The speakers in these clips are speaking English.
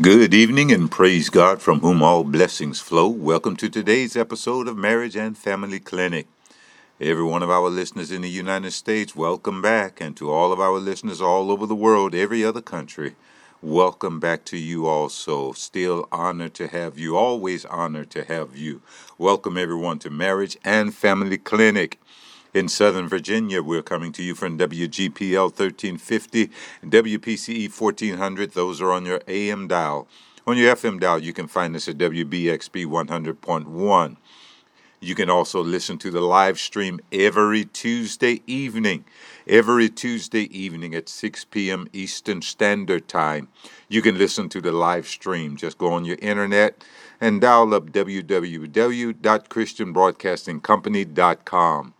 Good evening and praise God from whom all blessings flow. Welcome to today's episode of Marriage and Family Clinic. Every one of our listeners in the United States, welcome back. And to all of our listeners all over the world, every other country, welcome back to you also. Still honored to have you, always honored to have you. Welcome everyone to Marriage and Family Clinic. In Southern Virginia, we're coming to you from WGPL 1350 and WPCE 1400. Those are on your AM dial. On your FM dial, you can find us at WBXB 100.1. You can also listen to the live stream every Tuesday evening. Every Tuesday evening at 6 p.m. Eastern Standard Time. You can listen to the live stream. Just go on your internet and dial up www.christianbroadcastingcompany.com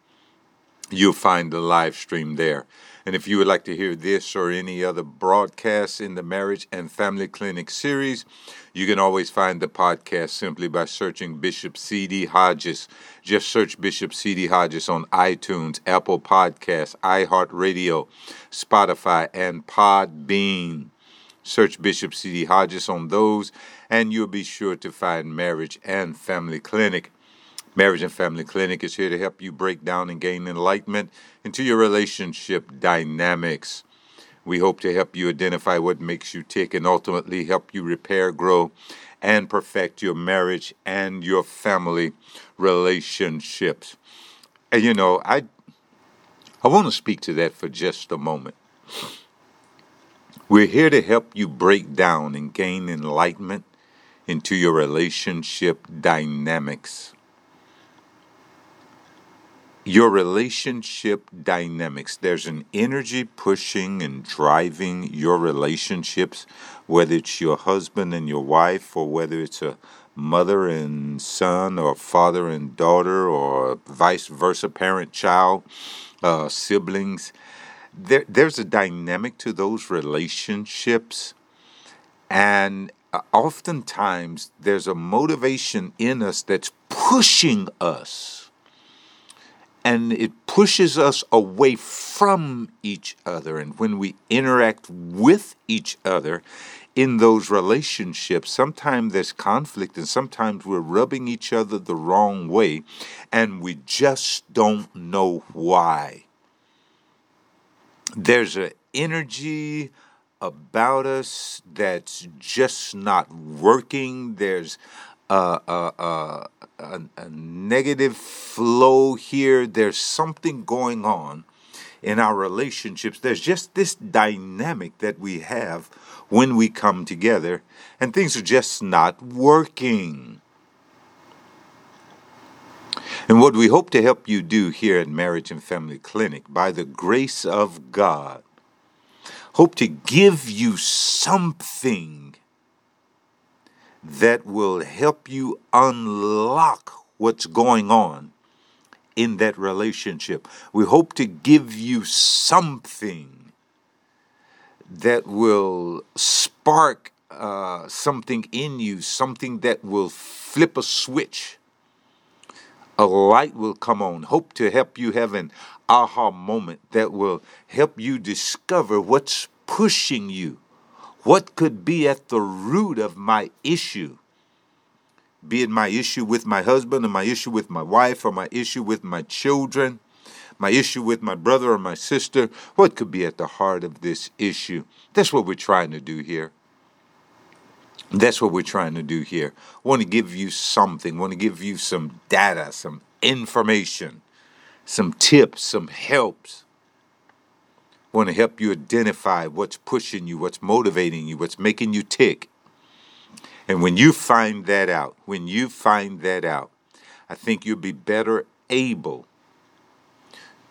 you'll find the live stream there. And if you would like to hear this or any other broadcasts in the Marriage and Family Clinic series, you can always find the podcast simply by searching Bishop C.D. Hodges. Just search Bishop C.D. Hodges on iTunes, Apple Podcasts, iHeartRadio, Spotify, and Podbean. Search Bishop C.D. Hodges on those, and you'll be sure to find Marriage and Family Clinic. Marriage and Family Clinic is here to help you break down and gain enlightenment into your relationship dynamics. We hope to help you identify what makes you tick and ultimately help you repair, grow, and perfect your marriage and your family relationships. And you know, I I want to speak to that for just a moment. We're here to help you break down and gain enlightenment into your relationship dynamics your relationship dynamics. There's an energy pushing and driving your relationships, whether it's your husband and your wife, or whether it's a mother and son, or father and daughter, or vice versa, parent child, uh, siblings. There, there's a dynamic to those relationships. And uh, oftentimes, there's a motivation in us that's pushing us and it pushes us away from each other. And when we interact with each other in those relationships, sometimes there's conflict and sometimes we're rubbing each other the wrong way and we just don't know why. There's an energy about us that's just not working. There's uh, uh, a, a negative flow here. There's something going on in our relationships. There's just this dynamic that we have when we come together, and things are just not working. And what we hope to help you do here at Marriage and Family Clinic, by the grace of God, hope to give you something that will help you unlock what's going on in that relationship. We hope to give you something that will spark uh, something in you, something that will flip a switch. A light will come on. Hope to help you have an aha moment that will help you discover what's pushing you what could be at the root of my issue? Be it my issue with my husband, or my issue with my wife, or my issue with my children, my issue with my brother or my sister. What could be at the heart of this issue? That's what we're trying to do here. That's what we're trying to do here. I want to give you something, I want to give you some data, some information, some tips, some helps I want to help you identify what's pushing you, what's motivating you, what's making you tick. And when you find that out, when you find that out, I think you'll be better able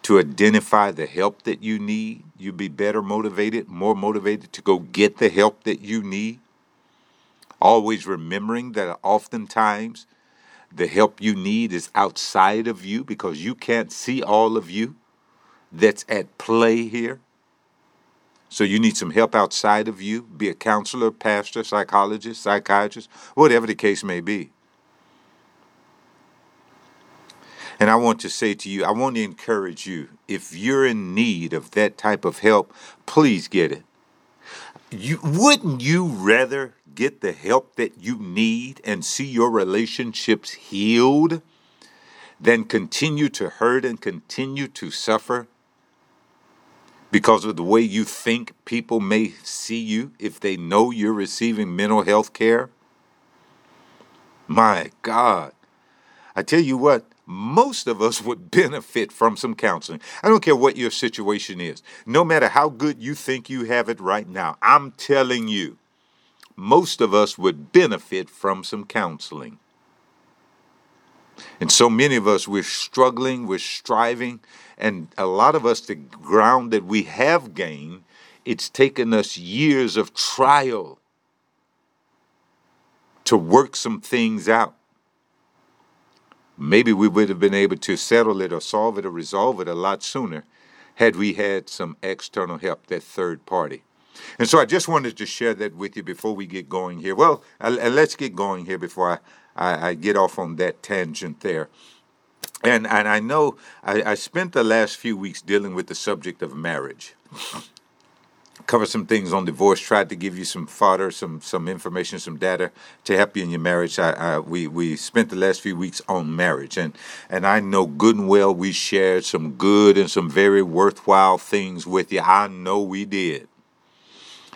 to identify the help that you need. You'll be better motivated, more motivated to go get the help that you need. Always remembering that oftentimes the help you need is outside of you because you can't see all of you that's at play here. So you need some help outside of you, be a counselor, pastor, psychologist, psychiatrist, whatever the case may be. And I want to say to you, I want to encourage you, if you're in need of that type of help, please get it. You wouldn't you rather get the help that you need and see your relationships healed than continue to hurt and continue to suffer because of the way you think people may see you if they know you're receiving mental health care? My God. I tell you what, most of us would benefit from some counseling. I don't care what your situation is. No matter how good you think you have it right now, I'm telling you, most of us would benefit from some counseling. And so many of us, we're struggling, we're striving, and a lot of us, the ground that we have gained, it's taken us years of trial to work some things out. Maybe we would have been able to settle it or solve it or resolve it a lot sooner had we had some external help, that third party. And so I just wanted to share that with you before we get going here. Well, uh, let's get going here before I I, I get off on that tangent there. And, and I know I, I spent the last few weeks dealing with the subject of marriage. Cover some things on divorce. Tried to give you some fodder, some some information, some data to help you in your marriage. I, I, we we spent the last few weeks on marriage, and and I know good and well we shared some good and some very worthwhile things with you. I know we did.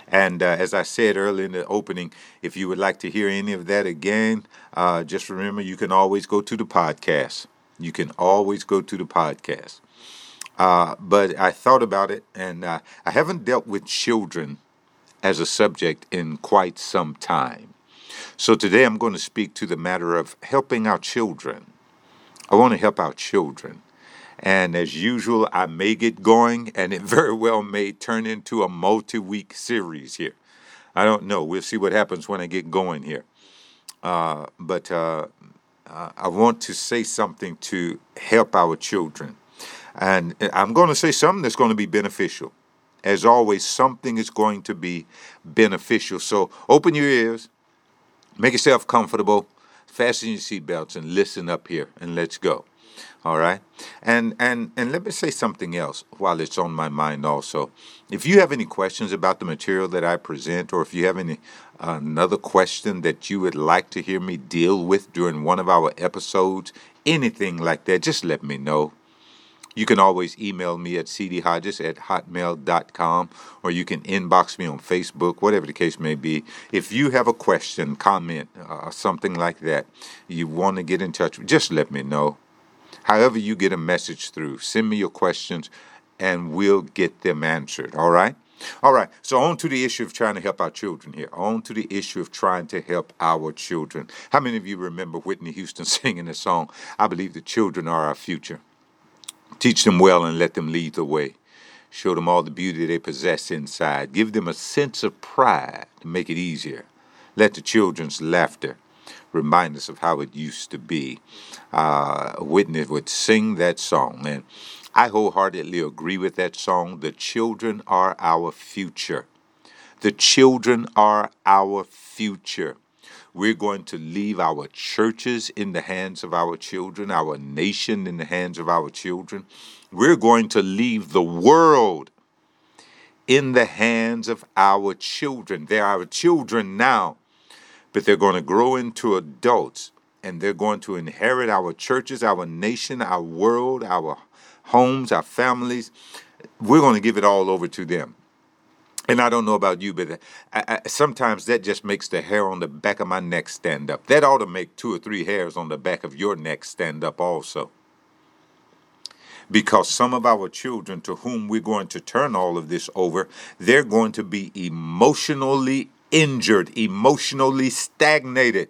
And uh, as I said earlier in the opening, if you would like to hear any of that again, uh, just remember you can always go to the podcast. You can always go to the podcast. Uh, but I thought about it, and uh, I haven't dealt with children as a subject in quite some time. So today I'm going to speak to the matter of helping our children. I want to help our children. And as usual, I may get going, and it very well may turn into a multi week series here. I don't know. We'll see what happens when I get going here. Uh, but uh, uh I want to say something to help our children. And I'm going to say something that's going to be beneficial. As always, something is going to be beneficial. So open your ears, make yourself comfortable, fasten your seatbelts, and listen up here, and let's go. All right. And and and let me say something else while it's on my mind also. If you have any questions about the material that I present or if you have any uh, another question that you would like to hear me deal with during one of our episodes, anything like that, just let me know. You can always email me at cdhodges at hotmail.com or you can inbox me on Facebook, whatever the case may be. If you have a question, comment, uh, something like that, you want to get in touch, just let me know however you get a message through, send me your questions and we'll get them answered. All right? All right, so on to the issue of trying to help our children here. On to the issue of trying to help our children. How many of you remember Whitney Houston singing the song, I believe the children are our future? Teach them well and let them lead the way. Show them all the beauty they possess inside. Give them a sense of pride to make it easier. Let the children's laughter remind us of how it used to be. Uh, Whitney would sing that song, and I wholeheartedly agree with that song. The children are our future. The children are our future. We're going to leave our churches in the hands of our children, our nation in the hands of our children. We're going to leave the world in the hands of our children. They're our children now but they're going to grow into adults and they're going to inherit our churches, our nation, our world, our homes, our families. We're going to give it all over to them. And I don't know about you, but I, I, sometimes that just makes the hair on the back of my neck stand up. That ought to make two or three hairs on the back of your neck stand up also. Because some of our children to whom we're going to turn all of this over, they're going to be emotionally injured, emotionally stagnated,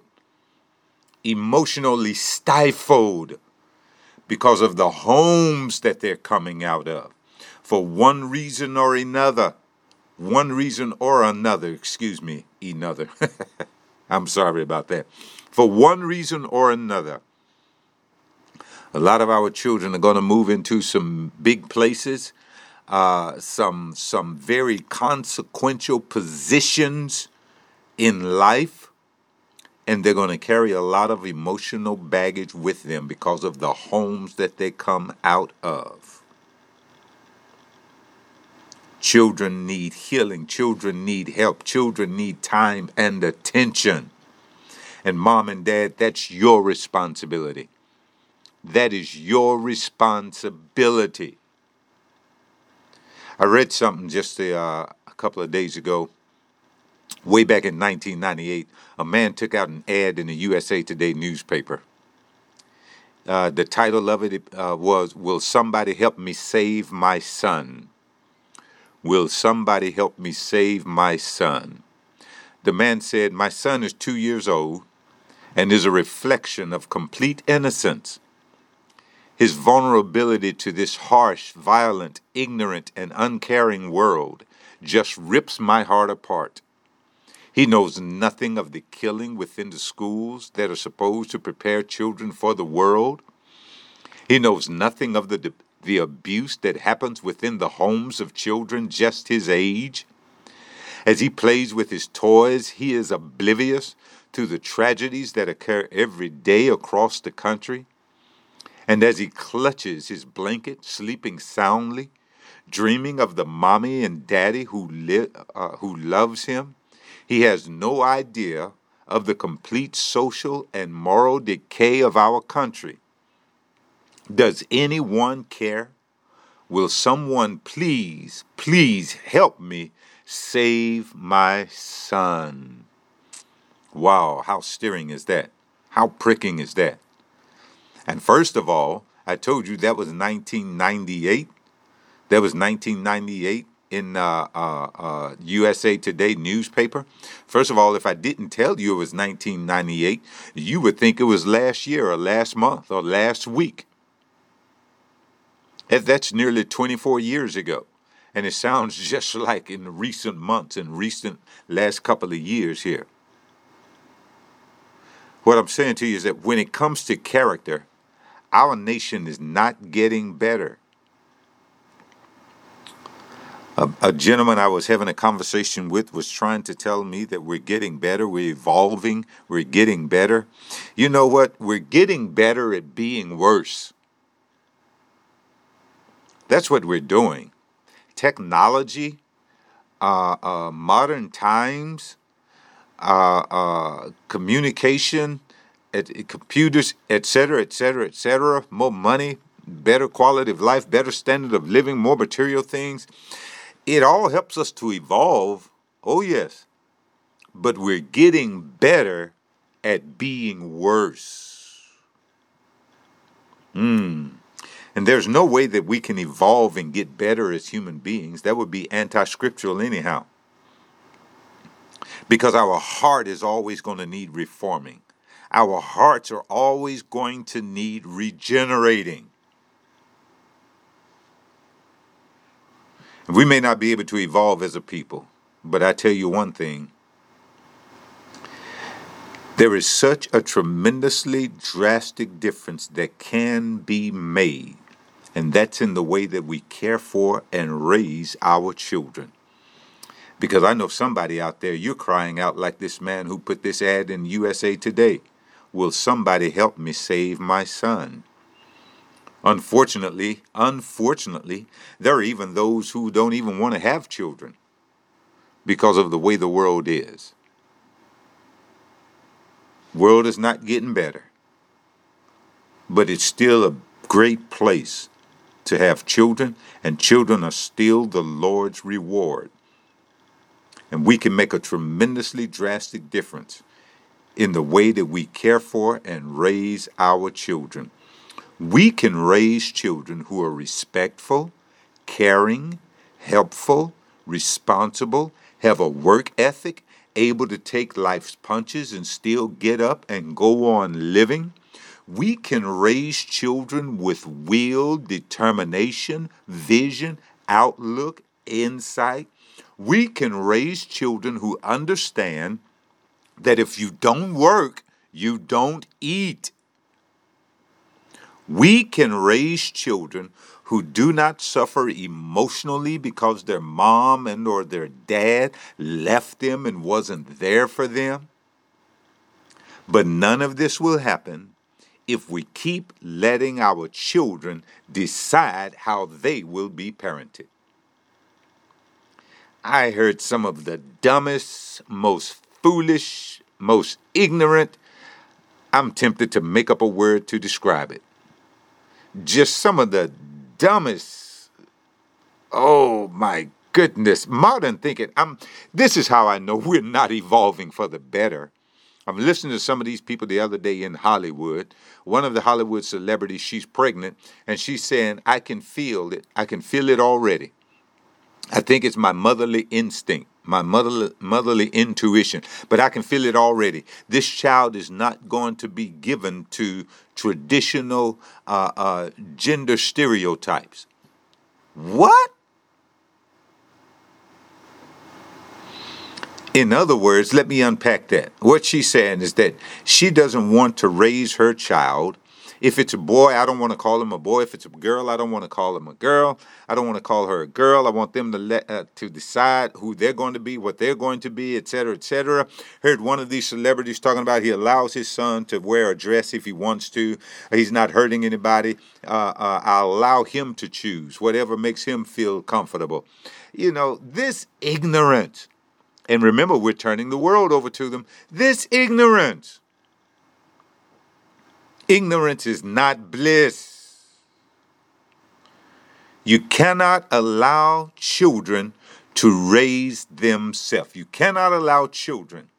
emotionally stifled because of the homes that they're coming out of. For one reason or another, one reason or another, excuse me, another. I'm sorry about that. For one reason or another, a lot of our children are going to move into some big places, uh, some some very consequential positions in life, and they're going to carry a lot of emotional baggage with them because of the homes that they come out of. Children need healing. Children need help. Children need time and attention. And mom and dad, that's your responsibility. That is your responsibility. I read something just a, uh, a couple of days ago. Way back in 1998, a man took out an ad in the USA Today newspaper. Uh, the title of it uh, was Will Somebody Help Me Save My Son? Will somebody help me save my son? The man said, My son is two years old and is a reflection of complete innocence. His vulnerability to this harsh, violent, ignorant, and uncaring world just rips my heart apart. He knows nothing of the killing within the schools that are supposed to prepare children for the world. He knows nothing of the the abuse that happens within the homes of children just his age. As he plays with his toys, he is oblivious to the tragedies that occur every day across the country. And as he clutches his blanket, sleeping soundly, dreaming of the mommy and daddy who, li- uh, who loves him, he has no idea of the complete social and moral decay of our country does anyone care? Will someone please, please help me save my son? Wow, how stirring is that? How pricking is that? And first of all, I told you that was 1998. That was 1998 in uh, uh, uh, USA Today newspaper. First of all, if I didn't tell you it was 1998, you would think it was last year or last month or last week. That's nearly 24 years ago. And it sounds just like in recent months and recent last couple of years here. What I'm saying to you is that when it comes to character, our nation is not getting better. A, a, gentleman I was having a conversation with was trying to tell me that we're getting better, we're evolving, we're getting better. You know what? We're getting better at being worse. That's what we're doing. Technology, uh, uh, modern times, uh, uh communication, computers, etc., etc., etc., more money, better quality of life, better standard of living, more material things. It all helps us to evolve. Oh, yes. But we're getting better at being worse. Hmm. And there's no way that we can evolve and get better as human beings. That would be anti scriptural, anyhow. Because our heart is always going to need reforming, our hearts are always going to need regenerating. We may not be able to evolve as a people, but I tell you one thing there is such a tremendously drastic difference that can be made and that's in the way that we care for and raise our children. Because I know somebody out there, you're crying out like this man who put this ad in USA Today Will somebody help me save my son? Unfortunately, unfortunately, there are even those who don't even want to have children because of the way the world is. World is not getting better, but it's still a great place to have children, and children are still the Lord's reward. And we can make a tremendously drastic difference in the way that we care for and raise our children. We can raise children who are respectful, caring, helpful, responsible, have a work ethic, able to take life's punches and still get up and go on living we can raise children with will, determination, vision, outlook, insight. We can raise children who understand that if you don't work, you don't eat. We can raise children who do not suffer emotionally because their mom and or their dad left them and wasn't there for them. But none of this will happen if we keep letting our children decide how they will be parented. I heard some of the dumbest, most foolish, most ignorant. I'm tempted to make up a word to describe it. Just some of the dumbest. Oh my goodness, modern thinking. I'm this is how I know we're not evolving for the better. I'm listening to some of these people the other day in Hollywood. One of the Hollywood celebrities, she's pregnant, and she's saying, I can feel it. I can feel it already. I think it's my motherly instinct, my motherly, motherly intuition, but I can feel it already. This child is not going to be given to traditional uh, uh, gender stereotypes. What? In other words, let me unpack that. What she's saying is that she doesn't want to raise her child. If it's a boy, I don't want to call him a boy. If it's a girl, I don't want to call him a girl. I don't want to call her a girl. I want them to let uh, to decide who they're going to be, what they're going to be, etc., etc. Heard one of these celebrities talking about he allows his son to wear a dress if he wants to. He's not hurting anybody. Uh, uh, I'll allow him to choose whatever makes him feel comfortable. You know this ignorance and remember, we're turning the world over to them. This ignorance. Ignorance is not bliss. You cannot allow children to raise themselves. You cannot allow children.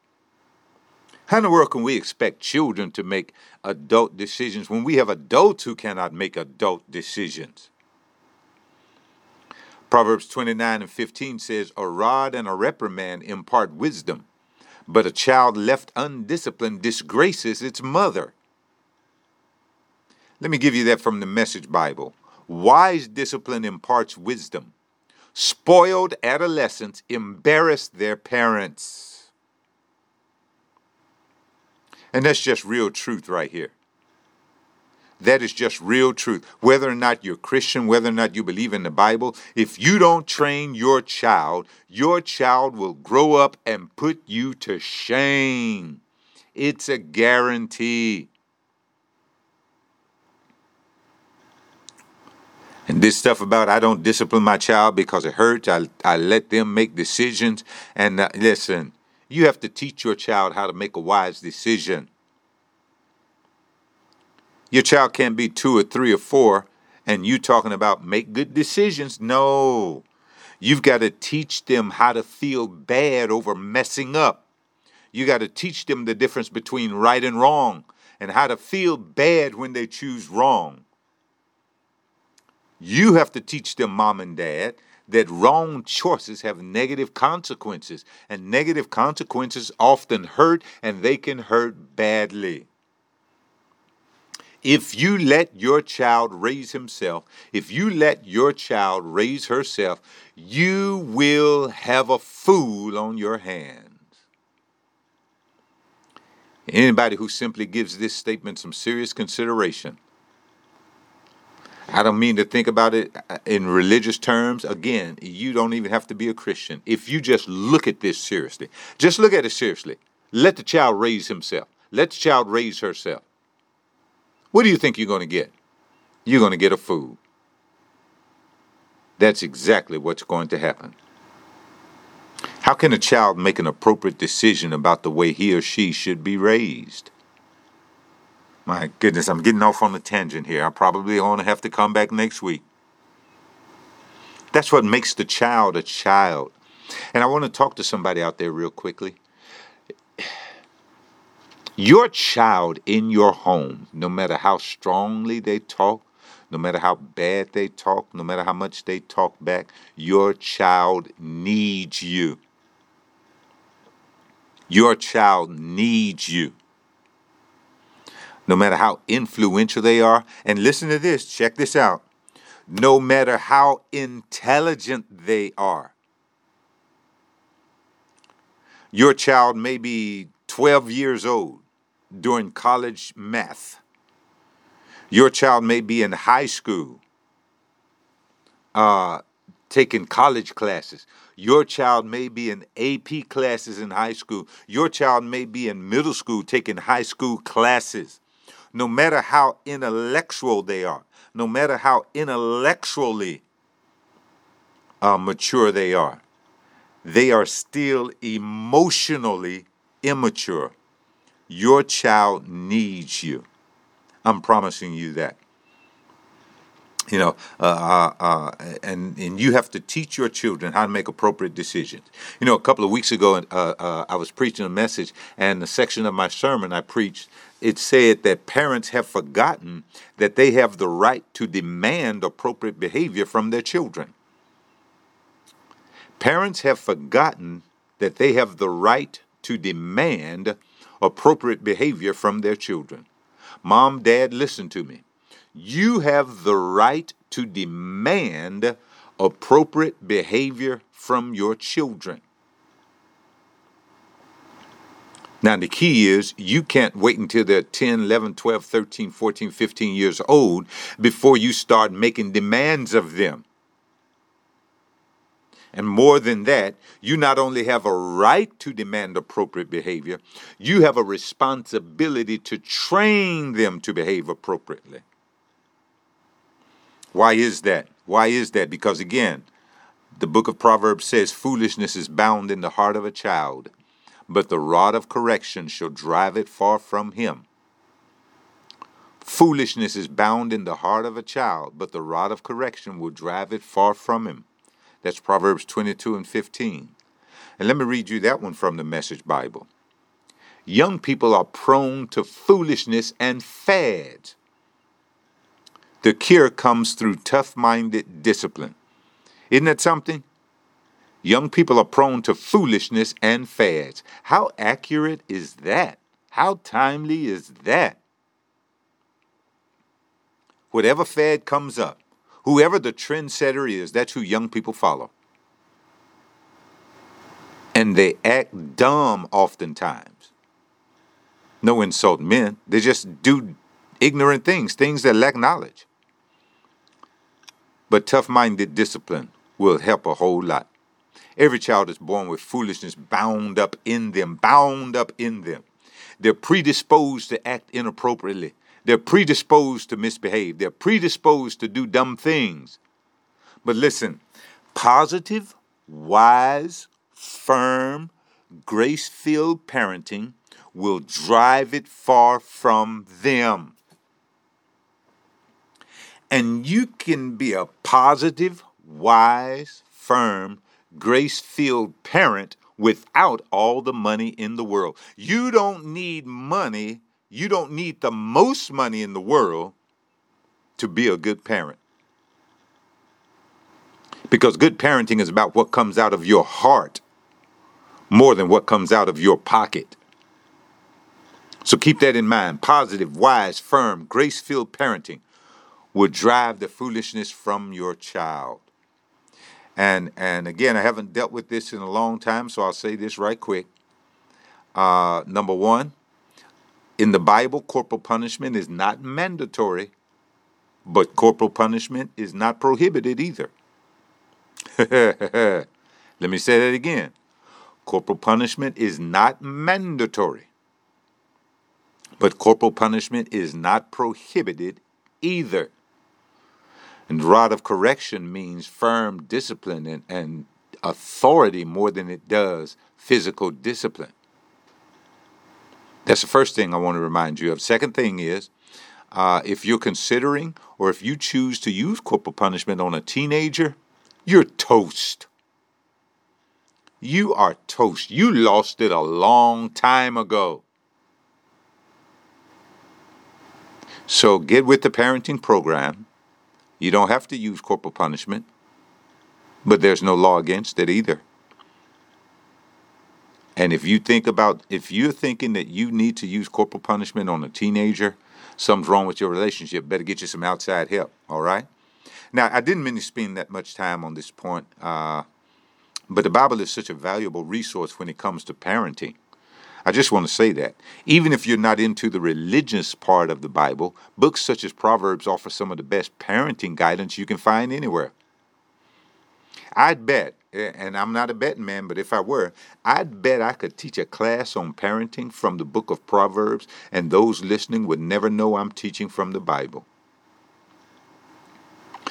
How in the world can we expect children to make adult decisions when we have adults who cannot make adult decisions? Proverbs 29 and 15 says, A rod and a reprimand impart wisdom, but a child left undisciplined disgraces its mother. Let me give you that from the Message Bible. Wise discipline imparts wisdom. Spoiled adolescents embarrass their parents. And that's just real truth right here. That is just real truth. Whether or not you're Christian, whether or not you believe in the Bible, if you don't train your child, your child will grow up and put you to shame. It's a guarantee. And this stuff about I don't discipline my child because it hurts, I, I let them make decisions. And uh, listen, you have to teach your child how to make a wise decision. Your child can't be two or three or four and you talking about make good decisions. No. You've got to teach them how to feel bad over messing up. You got to teach them the difference between right and wrong and how to feel bad when they choose wrong. You have to teach them, mom and dad, that wrong choices have negative consequences, and negative consequences often hurt and they can hurt badly. If you let your child raise himself, if you let your child raise herself, you will have a fool on your hands. Anybody who simply gives this statement some serious consideration. I don't mean to think about it uh, in religious terms. Again, you don't even have to be a Christian. If you just look at this seriously, just look at it seriously. Let the child raise himself. Let the child raise herself. What do you think you're going to get? You're going to get a fool. That's exactly what's going to happen. How can a child make an appropriate decision about the way he or she should be raised? My goodness, I'm getting off on a tangent here. I probably to have to come back next week. That's what makes the child a child. And I want to talk to somebody out there real quickly. Your child in your home, no matter how strongly they talk, no matter how bad they talk, no matter how much they talk back, your child needs you. Your child needs you. No matter how influential they are, and listen to this, check this out. No matter how intelligent they are, your child may be 12 years old during college math. Your child may be in high school uh, taking college classes. Your child may be in AP classes in high school. Your child may be in middle school taking high school classes. No matter how intellectual they are, no matter how intellectually uh, mature they are, they are still emotionally immature. Your child needs you. I'm promising you that. You know, uh, uh, uh, and and you have to teach your children how to make appropriate decisions. You know, a couple of weeks ago, uh, uh, I was preaching a message, and the section of my sermon I preached, it said that parents have forgotten that they have the right to demand appropriate behavior from their children. Parents have forgotten that they have the right to demand appropriate behavior from their children. Mom, dad, listen to me. You have the right to demand appropriate behavior from your children. Now, the key is you can't wait until they're 10, 11, 12, 13, 14, 15 years old before you start making demands of them. And more than that, you not only have a right to demand appropriate behavior, you have a responsibility to train them to behave appropriately. Why is that? Why is that? Because again, the book of Proverbs says, Foolishness is bound in the heart of a child, but the rod of correction shall drive it far from him. Foolishness is bound in the heart of a child, but the rod of correction will drive it far from him. That's Proverbs 22 and 15. And let me read you that one from the Message Bible. Young people are prone to foolishness and fads. The cure comes through tough minded discipline. Isn't that something? Young people are prone to foolishness and fads. How accurate is that? How timely is that? Whatever fad comes up, Whoever the trendsetter is, that's who young people follow. And they act dumb oftentimes. No insult men. They just do ignorant things, things that lack knowledge. But tough minded discipline will help a whole lot. Every child is born with foolishness bound up in them, bound up in them. They're predisposed to act inappropriately. They're predisposed to misbehave. They're predisposed to do dumb things. But listen, positive, wise, firm, grace filled parenting will drive it far from them. And you can be a positive, wise, firm, grace filled parent without all the money in the world. You don't need money you don't need the most money in the world to be a good parent. Because good parenting is about what comes out of your heart more than what comes out of your pocket. So keep that in mind. Positive, wise, firm, grace filled parenting will drive the foolishness from your child. And, and again, I haven't dealt with this in a long time, so I'll say this right quick. Uh, number one, in the Bible, corporal punishment is not mandatory, but corporal punishment is not prohibited either. Let me say that again. Corporal punishment is not mandatory, but corporal punishment is not prohibited either. And rod of correction means firm discipline and, and authority more than it does physical discipline. That's the first thing I want to remind you of. Second thing is, uh, if you're considering or if you choose to use corporal punishment on a teenager, you're toast. You are toast. You lost it a long time ago. So get with the parenting program. You don't have to use corporal punishment, but there's no law against it either. And if you think about, if you're thinking that you need to use corporal punishment on a teenager, something's wrong with your relationship, better get you some outside help, all right? Now, I didn't mean to spend that much time on this point, uh, but the Bible is such a valuable resource when it comes to parenting. I just want to say that. Even if you're not into the religious part of the Bible, books such as Proverbs offer some of the best parenting guidance you can find anywhere. I'd bet and I'm not a betting man, but if I were, I'd bet I could teach a class on parenting from the book of Proverbs, and those listening would never know I'm teaching from the Bible.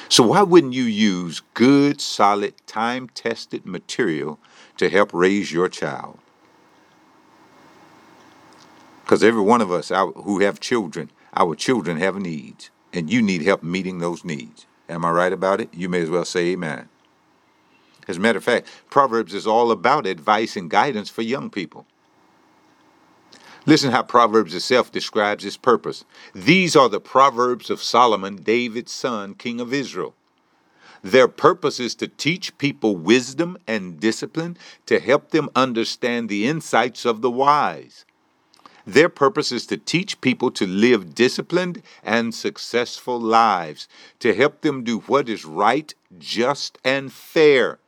So, why wouldn't you use good, solid, time tested material to help raise your child? Because every one of us who have children, our children have needs, and you need help meeting those needs. Am I right about it? You may as well say amen. As a matter of fact, Proverbs is all about advice and guidance for young people. Listen how Proverbs itself describes its purpose. These are the Proverbs of Solomon, David's son, king of Israel. Their purpose is to teach people wisdom and discipline to help them understand the insights of the wise. Their purpose is to teach people to live disciplined and successful lives, to help them do what is right, just, and fair.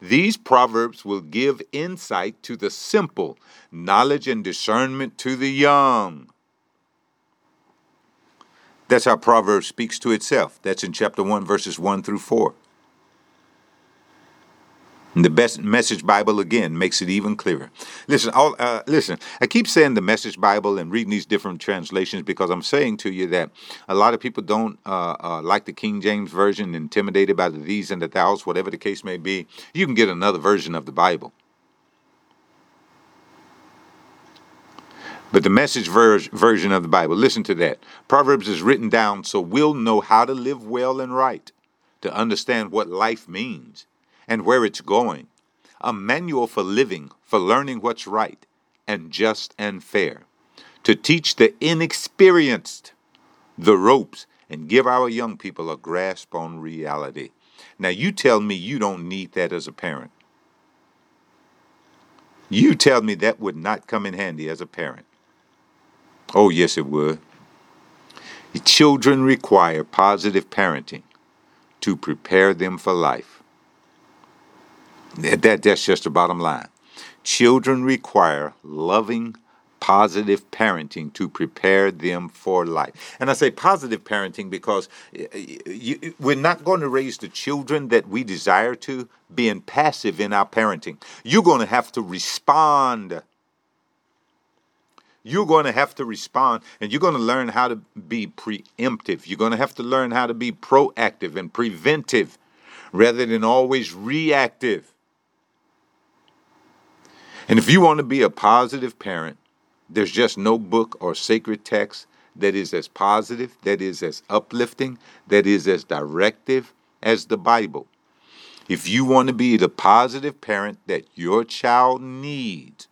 These proverbs will give insight to the simple, knowledge and discernment to the young. That's how Proverbs speaks to itself. That's in chapter 1, verses 1 through 4. The best message Bible again makes it even clearer. Listen, uh, listen. I keep saying the message Bible and reading these different translations because I'm saying to you that a lot of people don't uh, uh, like the King James version, intimidated by the these and the thous, whatever the case may be. You can get another version of the Bible. But the message ver- version of the Bible, listen to that. Proverbs is written down so we'll know how to live well and right, to understand what life means and where it's going, a manual for living, for learning what's right and just and fair, to teach the inexperienced the ropes and give our young people a grasp on reality. Now, you tell me you don't need that as a parent. You tell me that would not come in handy as a parent. Oh, yes, it would. Children require positive parenting to prepare them for life. That, that's just the bottom line. Children require loving, positive parenting to prepare them for life. And I say positive parenting because you, we're not going to raise the children that we desire to being passive in our parenting. You're going to have to respond. You're going to have to respond and you're going to learn how to be preemptive. You're going to have to learn how to be proactive and preventive rather than always reactive. And if you want to be a positive parent, there's just no book or sacred text that is as positive, that is as uplifting, that is as directive as the Bible. If you want to be the positive parent that your child needs,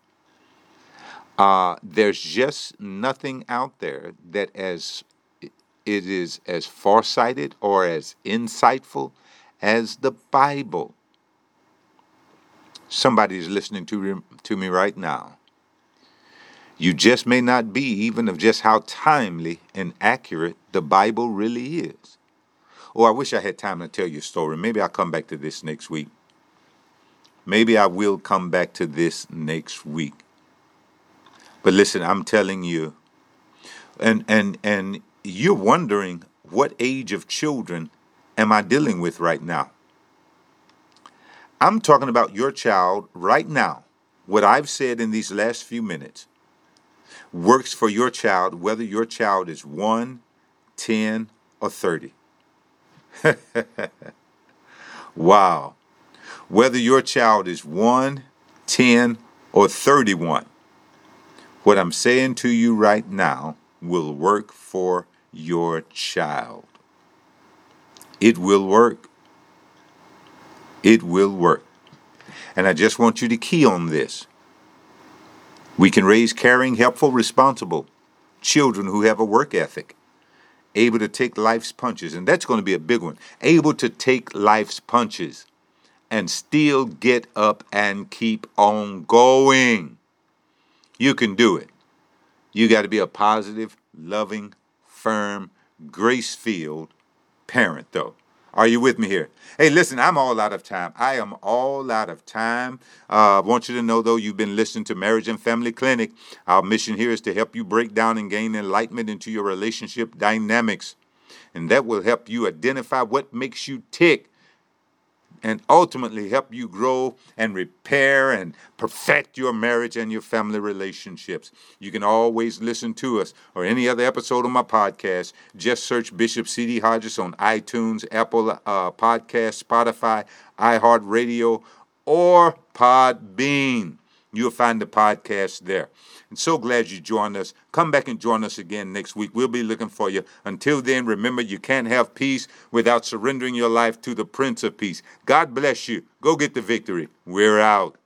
uh, there's just nothing out there that as it is as farsighted or as insightful as the Bible. Somebody is listening to, to me right now. You just may not be even of just how timely and accurate the Bible really is. Oh, I wish I had time to tell you a story. Maybe I'll come back to this next week. Maybe I will come back to this next week. But listen, I'm telling you, and and and you're wondering what age of children am I dealing with right now? I'm talking about your child right now. What I've said in these last few minutes works for your child, whether your child is 1, 10, or 30. wow. Whether your child is 1, 10, or 31, what I'm saying to you right now will work for your child. It will work it will work. And I just want you to key on this. We can raise caring, helpful, responsible children who have a work ethic, able to take life's punches, and that's going to be a big one. Able to take life's punches and still get up and keep on going. You can do it. You got to be a positive, loving, firm, grace filled parent, though. Are you with me here? Hey, listen, I'm all out of time. I am all out of time. Uh, I want you to know, though, you've been listening to Marriage and Family Clinic. Our mission here is to help you break down and gain enlightenment into your relationship dynamics. And that will help you identify what makes you tick and ultimately help you grow and repair and perfect your marriage and your family relationships. You can always listen to us or any other episode of my podcast. Just search Bishop C.D. Hodges on iTunes, Apple uh, Podcast, Spotify, iHeartRadio, or Podbean. You'll find the podcast there. And so glad you joined us. Come back and join us again next week. We'll be looking for you. Until then, remember you can't have peace without surrendering your life to the Prince of Peace. God bless you. Go get the victory. We're out.